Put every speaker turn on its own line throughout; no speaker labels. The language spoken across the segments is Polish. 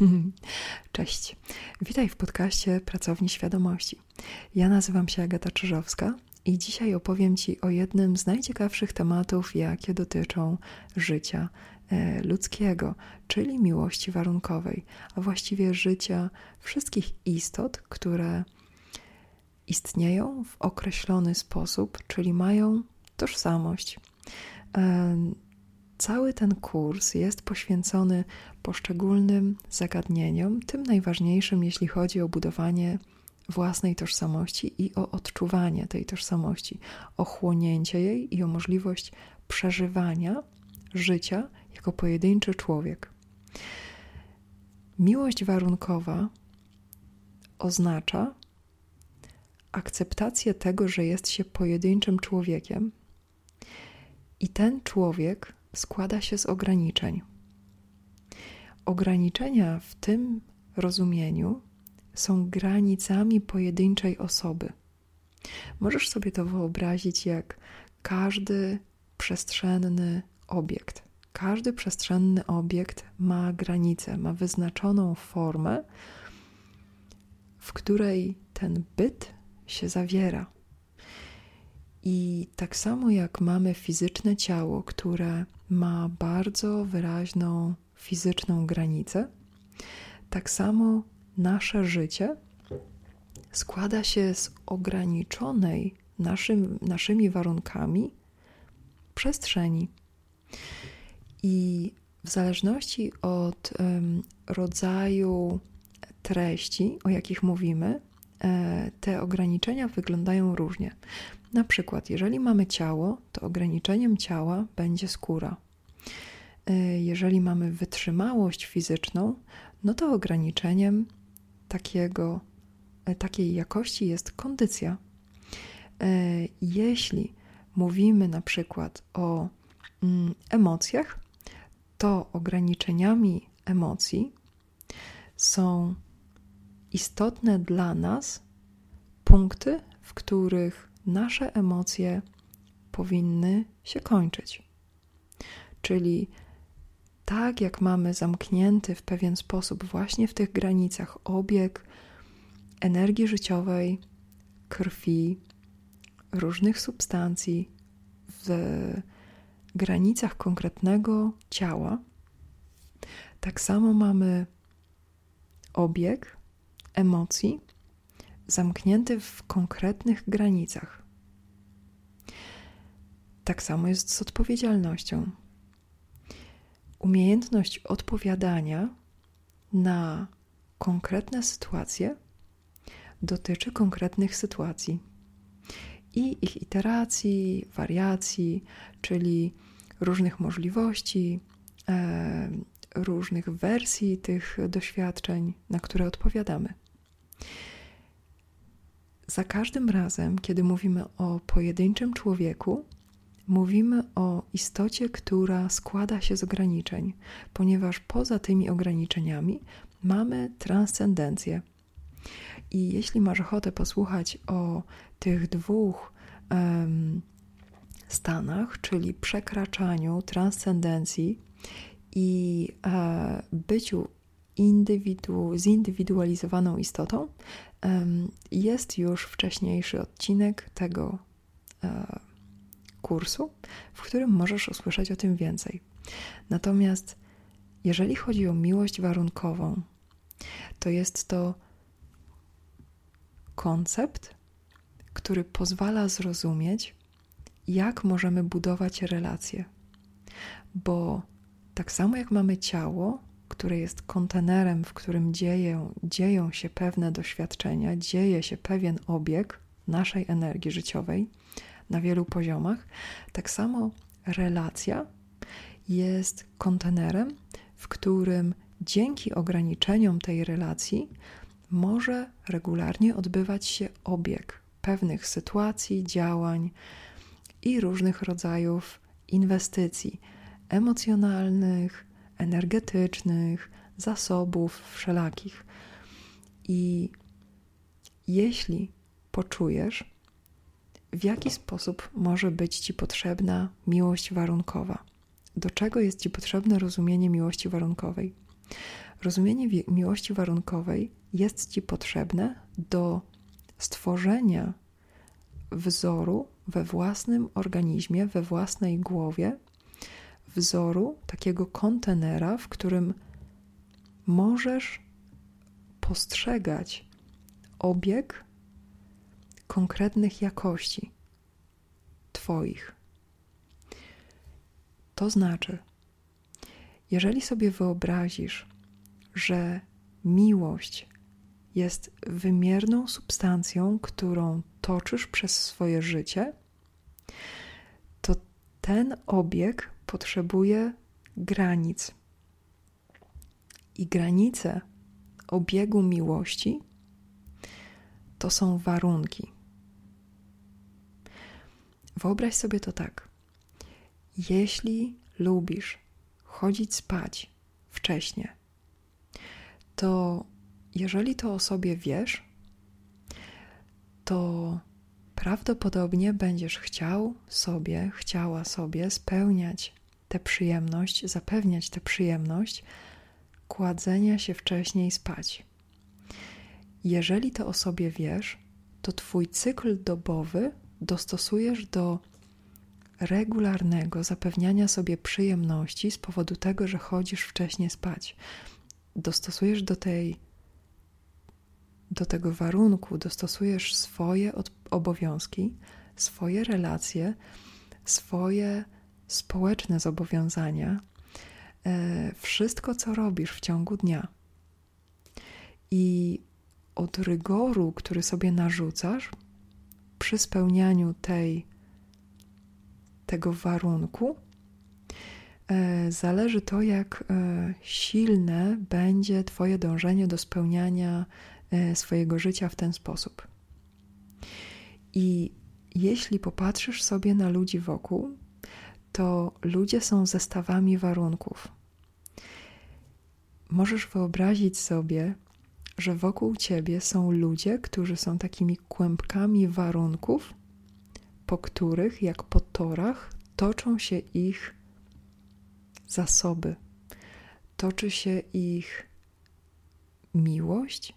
Cześć. Witaj w podcaście Pracowni Świadomości. Ja nazywam się Agata Czyżowska i dzisiaj opowiem Ci o jednym z najciekawszych tematów, jakie dotyczą życia e, ludzkiego, czyli miłości warunkowej, a właściwie życia wszystkich istot, które istnieją w określony sposób, czyli mają tożsamość. Cały ten kurs jest poświęcony poszczególnym zagadnieniom, tym najważniejszym, jeśli chodzi o budowanie własnej tożsamości i o odczuwanie tej tożsamości, o chłonięcie jej i o możliwość przeżywania życia jako pojedynczy człowiek. Miłość warunkowa oznacza akceptację tego, że jest się pojedynczym człowiekiem, i ten człowiek składa się z ograniczeń. Ograniczenia w tym rozumieniu są granicami pojedynczej osoby. Możesz sobie to wyobrazić jak każdy przestrzenny obiekt. Każdy przestrzenny obiekt ma granicę, ma wyznaczoną formę, w której ten byt się zawiera. I tak samo jak mamy fizyczne ciało, które ma bardzo wyraźną fizyczną granicę, tak samo nasze życie składa się z ograniczonej naszym, naszymi warunkami przestrzeni. I w zależności od um, rodzaju treści, o jakich mówimy, e, te ograniczenia wyglądają różnie. Na przykład, jeżeli mamy ciało, to ograniczeniem ciała będzie skóra. E, jeżeli mamy wytrzymałość fizyczną, no to ograniczeniem takiego, e, takiej jakości jest kondycja. E, jeśli mówimy na przykład o mm, emocjach, to ograniczeniami emocji są istotne dla nas punkty, w których nasze emocje powinny się kończyć. Czyli tak jak mamy zamknięty w pewien sposób właśnie w tych granicach obieg energii życiowej, krwi, różnych substancji w granicach konkretnego ciała, tak samo mamy obieg emocji zamknięty w konkretnych granicach. Tak samo jest z odpowiedzialnością. Umiejętność odpowiadania na konkretne sytuacje dotyczy konkretnych sytuacji i ich iteracji, wariacji, czyli różnych możliwości, e, różnych wersji tych doświadczeń, na które odpowiadamy. Za każdym razem, kiedy mówimy o pojedynczym człowieku, mówimy o istocie, która składa się z ograniczeń, ponieważ poza tymi ograniczeniami mamy transcendencję. I jeśli masz ochotę posłuchać o tych dwóch um, stanach, czyli przekraczaniu transcendencji i e, byciu indywidu, zindywidualizowaną istotą, jest już wcześniejszy odcinek tego e, kursu, w którym możesz usłyszeć o tym więcej. Natomiast jeżeli chodzi o miłość warunkową, to jest to koncept, który pozwala zrozumieć, jak możemy budować relacje. Bo tak samo jak mamy ciało, które jest kontenerem, w którym dzieją, dzieją się pewne doświadczenia, dzieje się pewien obieg naszej energii życiowej na wielu poziomach, tak samo relacja jest kontenerem, w którym dzięki ograniczeniom tej relacji może regularnie odbywać się obieg pewnych sytuacji, działań i różnych rodzajów inwestycji emocjonalnych, energetycznych, zasobów wszelakich. I jeśli poczujesz, w jaki sposób może być Ci potrzebna miłość warunkowa, do czego jest Ci potrzebne rozumienie miłości warunkowej. Rozumienie miłości warunkowej jest ci potrzebne do stworzenia wzoru we własnym organizmie, we własnej głowie, wzoru takiego kontenera, w którym możesz postrzegać obieg konkretnych jakości Twoich. To znaczy, jeżeli sobie wyobrazisz, że miłość jest wymierną substancją, którą toczysz przez swoje życie, to ten obieg potrzebuje granic. I granice obiegu miłości to są warunki. Wyobraź sobie to tak. Jeśli lubisz chodzić spać wcześnie, to jeżeli to o sobie wiesz, to prawdopodobnie będziesz chciał sobie, chciała sobie spełniać tę przyjemność, zapewniać tę przyjemność kładzenia się wcześniej spać. Jeżeli to o sobie wiesz, to Twój cykl dobowy dostosujesz do regularnego zapewniania sobie przyjemności z powodu tego, że chodzisz wcześniej spać. Dostosujesz do tej do tego warunku, dostosujesz swoje obowiązki, swoje relacje, swoje społeczne zobowiązania, e, wszystko, co robisz w ciągu dnia. I od rygoru, który sobie narzucasz przy spełnianiu tej, tego warunku, e, zależy to, jak e, silne będzie Twoje dążenie do spełniania swojego życia w ten sposób. I jeśli popatrzysz sobie na ludzi wokół, to ludzie są zestawami warunków. Możesz wyobrazić sobie, że wokół ciebie są ludzie, którzy są takimi kłębkami warunków, po których, jak po torach, toczą się ich zasoby, toczy się ich miłość,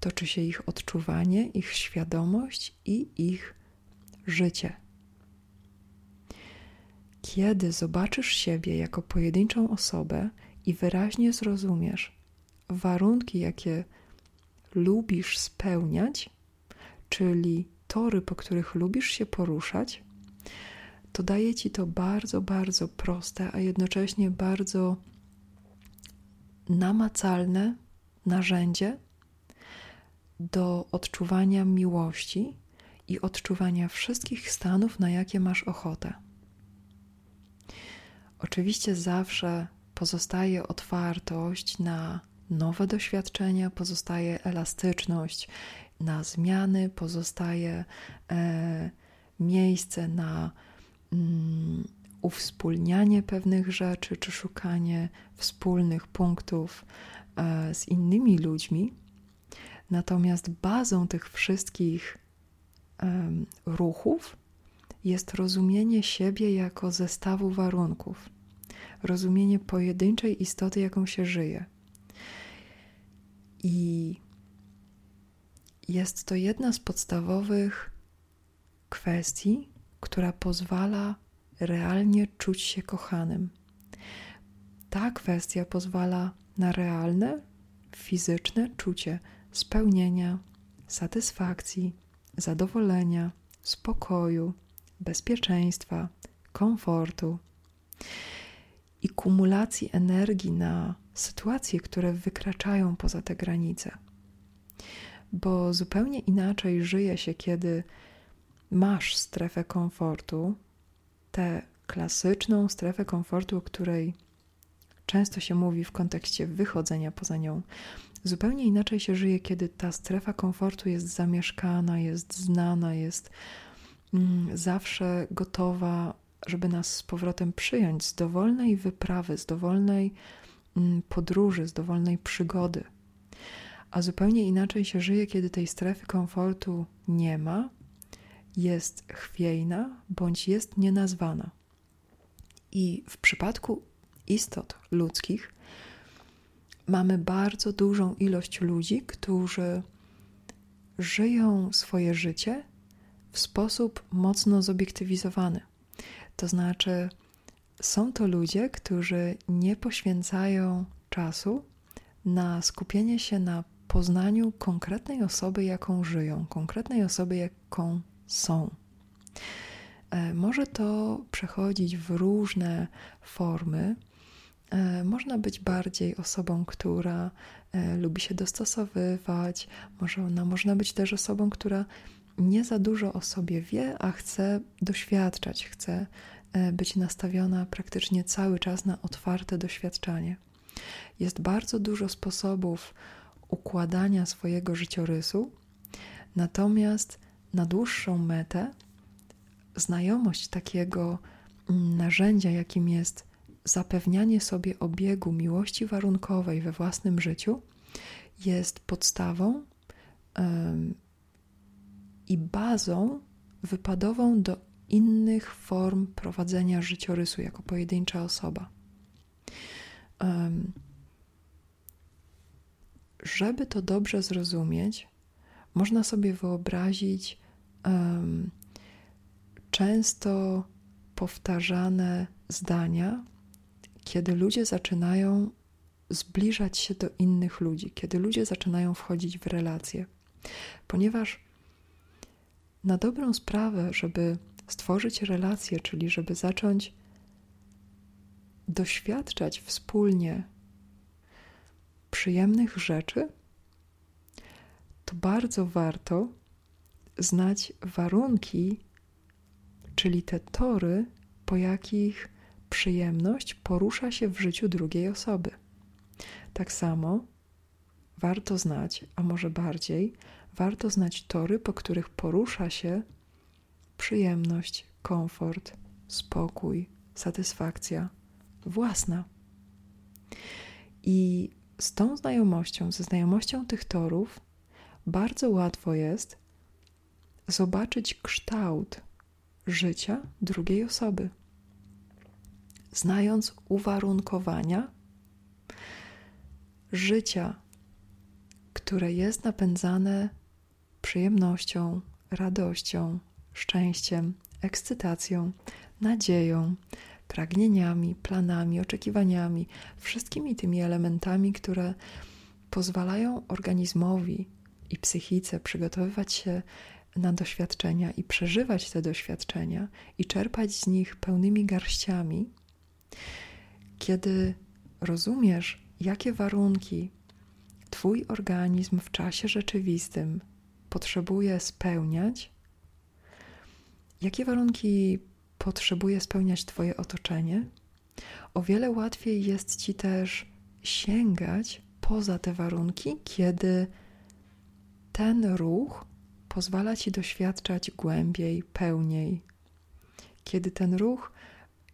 toczy się ich odczuwanie, ich świadomość i ich życie. Kiedy zobaczysz siebie jako pojedynczą osobę i wyraźnie zrozumiesz, warunki, jakie lubisz spełniać, czyli tory, po których lubisz się poruszać, to daje ci to bardzo, bardzo proste, a jednocześnie bardzo namacalne narzędzie do odczuwania miłości i odczuwania wszystkich stanów, na jakie masz ochotę. Oczywiście zawsze pozostaje otwartość na nowe doświadczenia, pozostaje elastyczność na zmiany, pozostaje e, miejsce na mm, uwspólnianie pewnych rzeczy, czy szukanie wspólnych punktów e, z innymi ludźmi. Natomiast bazą tych wszystkich e, ruchów jest rozumienie siebie jako zestawu warunków, rozumienie pojedynczej istoty, jaką się żyje. I jest to jedna z podstawowych kwestii, która pozwala realnie czuć się kochanym. Ta kwestia pozwala na realne, fizyczne czucie spełnienia, satysfakcji, zadowolenia, spokoju, bezpieczeństwa, komfortu i kumulacji energii na sytuacje, które wykraczają poza te granice. Bo zupełnie inaczej żyje się, kiedy masz strefę komfortu, tę klasyczną strefę komfortu, o której często się mówi w kontekście wychodzenia poza nią. Zupełnie inaczej się żyje, kiedy ta strefa komfortu jest zamieszkana, jest znana, jest zawsze gotowa, żeby nas z powrotem przyjąć z dowolnej wyprawy, z dowolnej Mm, podróży, z dowolnej przygody. A zupełnie inaczej się żyje, kiedy tej strefy komfortu nie ma, jest chwiejna bądź jest nienazwana. I w przypadku istot ludzkich mamy bardzo dużą ilość ludzi, którzy żyją swoje życie w sposób mocno zobiektywizowany. To znaczy, są to ludzie, którzy nie poświęcają czasu na skupienie się na poznaniu konkretnej osoby, jaką żyją, konkretnej osoby, jaką są. E, może to przechodzić w różne formy. E, można być bardziej osobą, która e, lubi się dostosowywać, może ona można być też osobą, która nie za dużo o sobie wie, a chce doświadczać, chce być nastawiona praktycznie cały czas na otwarte doświadczanie. Jest bardzo dużo sposobów układania swojego życiorysu, natomiast na dłuższą metę znajomość takiego mm, narzędzia, jakim jest zapewnianie sobie obiegu miłości warunkowej we własnym życiu, jest podstawą i bazą wypadową do innych form prowadzenia życiorysu jako pojedyncza osoba. Um, żeby to dobrze zrozumieć, można sobie wyobrazić um, często powtarzane zdania, kiedy ludzie zaczynają zbliżać się do innych ludzi, kiedy ludzie zaczynają wchodzić w relacje. Ponieważ na dobrą sprawę, żeby stworzyć relacje, czyli żeby zacząć doświadczać wspólnie przyjemnych rzeczy, to bardzo warto znać warunki, czyli te tory, po jakich przyjemność porusza się w życiu drugiej osoby. Tak samo warto znać, a może bardziej, warto znać tory, po których porusza się przyjemność, komfort, spokój, satysfakcja własna. I z tą znajomością, ze znajomością tych torów, bardzo łatwo jest zobaczyć kształt życia drugiej osoby. Znając uwarunkowania życia, które jest napędzane przyjemnością, radością, szczęściem, ekscytacją, nadzieją, pragnieniami, planami, oczekiwaniami, wszystkimi tymi elementami, które pozwalają organizmowi i psychice przygotowywać się na doświadczenia i przeżywać te doświadczenia i czerpać z nich pełnymi garściami, kiedy rozumiesz, jakie warunki Twój organizm w czasie rzeczywistym potrzebuje spełniać, jakie warunki potrzebuje spełniać Twoje otoczenie, o wiele łatwiej jest Ci też sięgać poza te warunki, kiedy ten ruch pozwala Ci doświadczać głębiej, pełniej. Kiedy ten ruch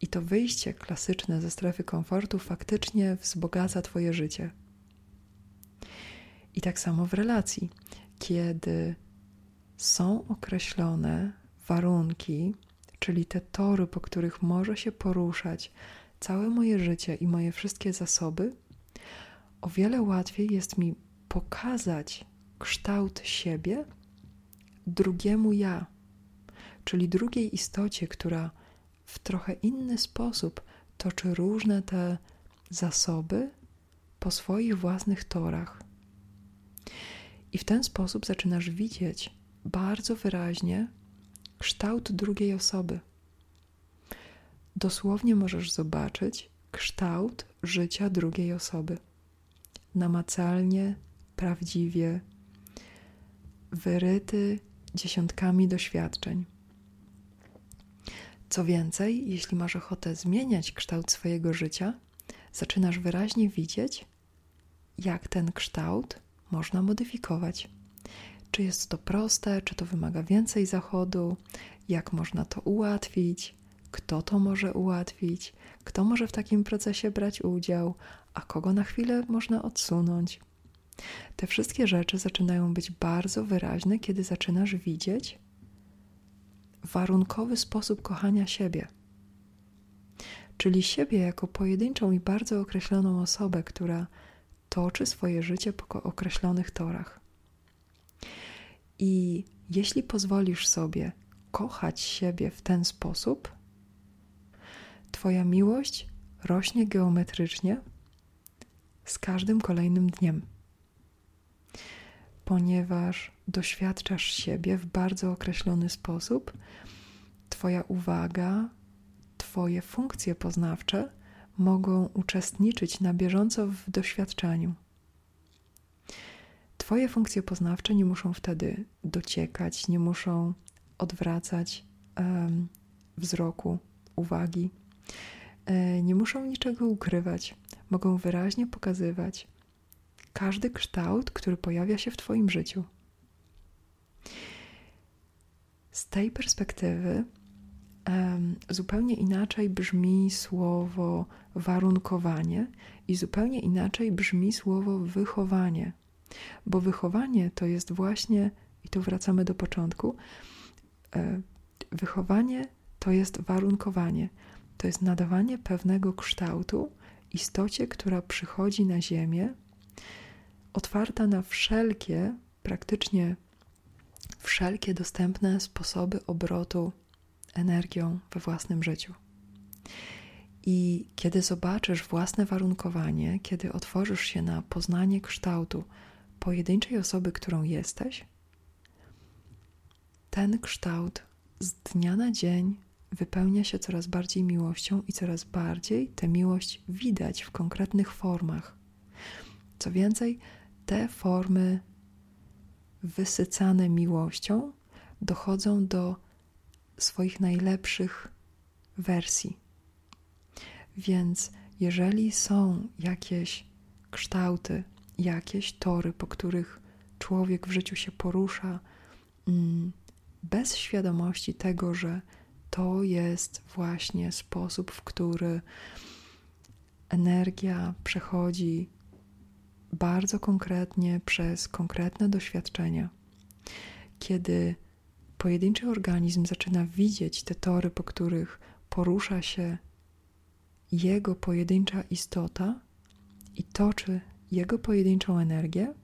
i to wyjście klasyczne ze strefy komfortu faktycznie wzbogaca Twoje życie. I tak samo w relacji, kiedy są określone warunki, czyli te tory, po których może się poruszać całe moje życie i moje wszystkie zasoby, o wiele łatwiej jest mi pokazać kształt siebie drugiemu ja, czyli drugiej istocie, która w trochę inny sposób toczy różne te zasoby po swoich własnych torach. I w ten sposób zaczynasz widzieć bardzo wyraźnie kształt drugiej osoby. Dosłownie możesz zobaczyć kształt życia drugiej osoby. Namacalnie, prawdziwie, wyryty dziesiątkami doświadczeń. Co więcej, jeśli masz ochotę zmieniać kształt swojego życia, zaczynasz wyraźnie widzieć, jak ten kształt można modyfikować. Czy jest to proste, czy to wymaga więcej zachodu, jak można to ułatwić, kto to może ułatwić, kto może w takim procesie brać udział, a kogo na chwilę można odsunąć. Te wszystkie rzeczy zaczynają być bardzo wyraźne, kiedy zaczynasz widzieć warunkowy sposób kochania siebie. Czyli siebie jako pojedynczą i bardzo określoną osobę, która toczy swoje życie po określonych torach. I jeśli pozwolisz sobie kochać siebie w ten sposób, Twoja miłość rośnie geometrycznie z każdym kolejnym dniem, ponieważ doświadczasz siebie w bardzo określony sposób. Twoja uwaga, Twoje funkcje poznawcze mogą uczestniczyć na bieżąco w doświadczeniu. Twoje funkcje poznawcze nie muszą wtedy dociekać, nie muszą odwracać um, wzroku, uwagi. E, nie muszą niczego ukrywać, mogą wyraźnie pokazywać każdy kształt, który pojawia się w Twoim życiu. Z tej perspektywy zupełnie inaczej brzmi słowo warunkowanie i zupełnie inaczej brzmi słowo wychowanie, bo wychowanie to jest właśnie, i tu wracamy do początku, e, wychowanie to jest warunkowanie, to jest nadawanie pewnego kształtu istocie, która przychodzi na Ziemię, otwarta na wszelkie, praktycznie wszelkie dostępne sposoby obrotu energią we własnym życiu. I kiedy zobaczysz własne warunkowanie, kiedy otworzysz się na poznanie kształtu pojedynczej osoby, którą jesteś, ten kształt z dnia na dzień wypełnia się coraz bardziej miłością i coraz bardziej tę miłość widać w konkretnych formach. Co więcej, te formy wysycane miłością dochodzą do swoich najlepszych wersji. Więc jeżeli są jakieś kształty, jakieś tory, po których człowiek w życiu się porusza, mm, bez świadomości tego, że to jest właśnie sposób, w który energia przechodzi bardzo konkretnie przez konkretne doświadczenia. Kiedy pojedynczy organizm zaczyna widzieć te tory, po których porusza się jego pojedyncza istota i toczy jego pojedynczą energię,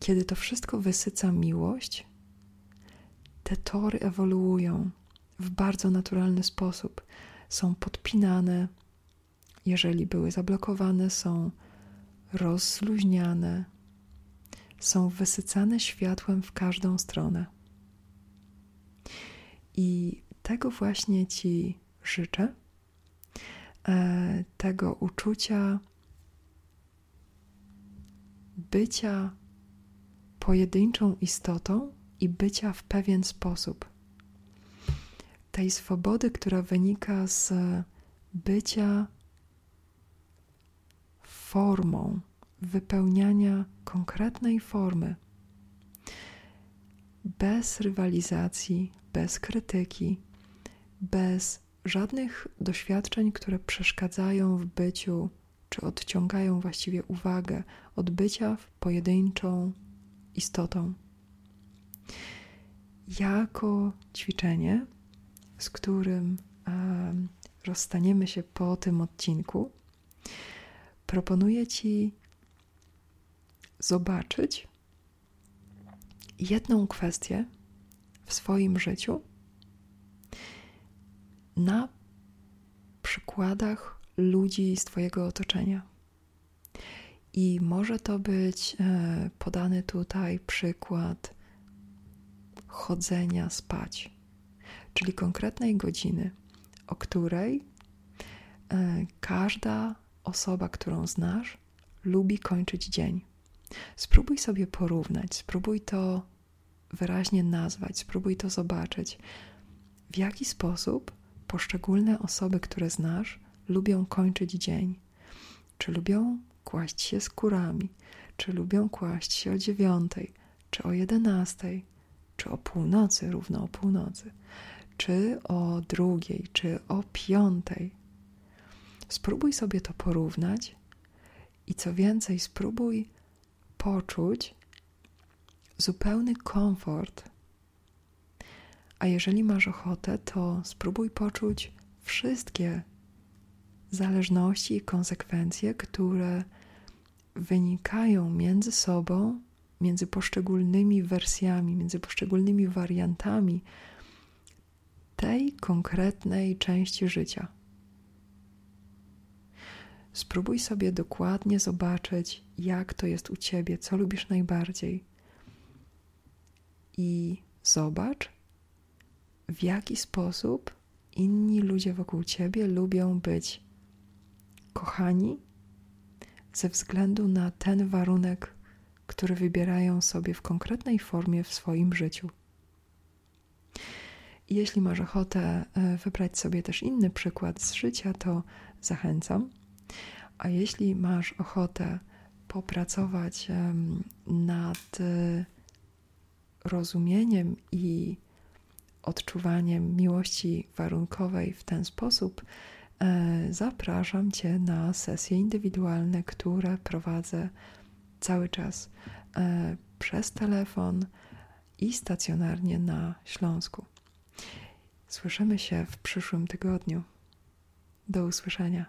kiedy to wszystko wysyca miłość, te tory ewoluują w bardzo naturalny sposób. Są podpinane, jeżeli były zablokowane, są rozluźniane, są wysycane światłem w każdą stronę. I tego właśnie Ci życzę, e, tego uczucia bycia pojedynczą istotą i bycia w pewien sposób. Tej swobody, która wynika z bycia formą, wypełniania konkretnej formy, bez rywalizacji, bez krytyki, bez żadnych doświadczeń, które przeszkadzają w byciu, czy odciągają właściwie uwagę od bycia pojedynczą istotą. Jako ćwiczenie, z którym rozstaniemy się po tym odcinku, proponuję Ci zobaczyć jedną kwestię w swoim życiu na przykładach ludzi z Twojego otoczenia. I może to być e, podany tutaj przykład chodzenia spać, czyli konkretnej godziny, o której e, każda osoba, którą znasz, lubi kończyć dzień. Spróbuj sobie porównać, spróbuj to wyraźnie nazwać, spróbuj to zobaczyć, w jaki sposób poszczególne osoby, które znasz, lubią kończyć dzień. Czy lubią kłaść się skórami, czy lubią kłaść się o dziewiątej, czy o jedenastej, czy o północy, równo o północy, czy o drugiej, czy o piątej. Spróbuj sobie to porównać i co więcej, spróbuj poczuć zupełny komfort. A jeżeli masz ochotę, to spróbuj poczuć wszystkie zależności i konsekwencje, które wynikają między sobą, między poszczególnymi wersjami, między poszczególnymi wariantami tej konkretnej części życia. Spróbuj sobie dokładnie zobaczyć, jak to jest u ciebie, co lubisz najbardziej. I zobacz, w jaki sposób inni ludzie wokół ciebie lubią być kochani ze względu na ten warunek, który wybierają sobie w konkretnej formie w swoim życiu. Jeśli masz ochotę e, wybrać sobie też inny przykład z życia, to zachęcam. A jeśli masz ochotę popracować nad e, rozumieniem i odczuwaniem miłości warunkowej w ten sposób, e, zapraszam Cię na sesje indywidualne, które prowadzę cały czas e, przez telefon i stacjonarnie na Śląsku. Słyszymy się w przyszłym tygodniu. Do usłyszenia.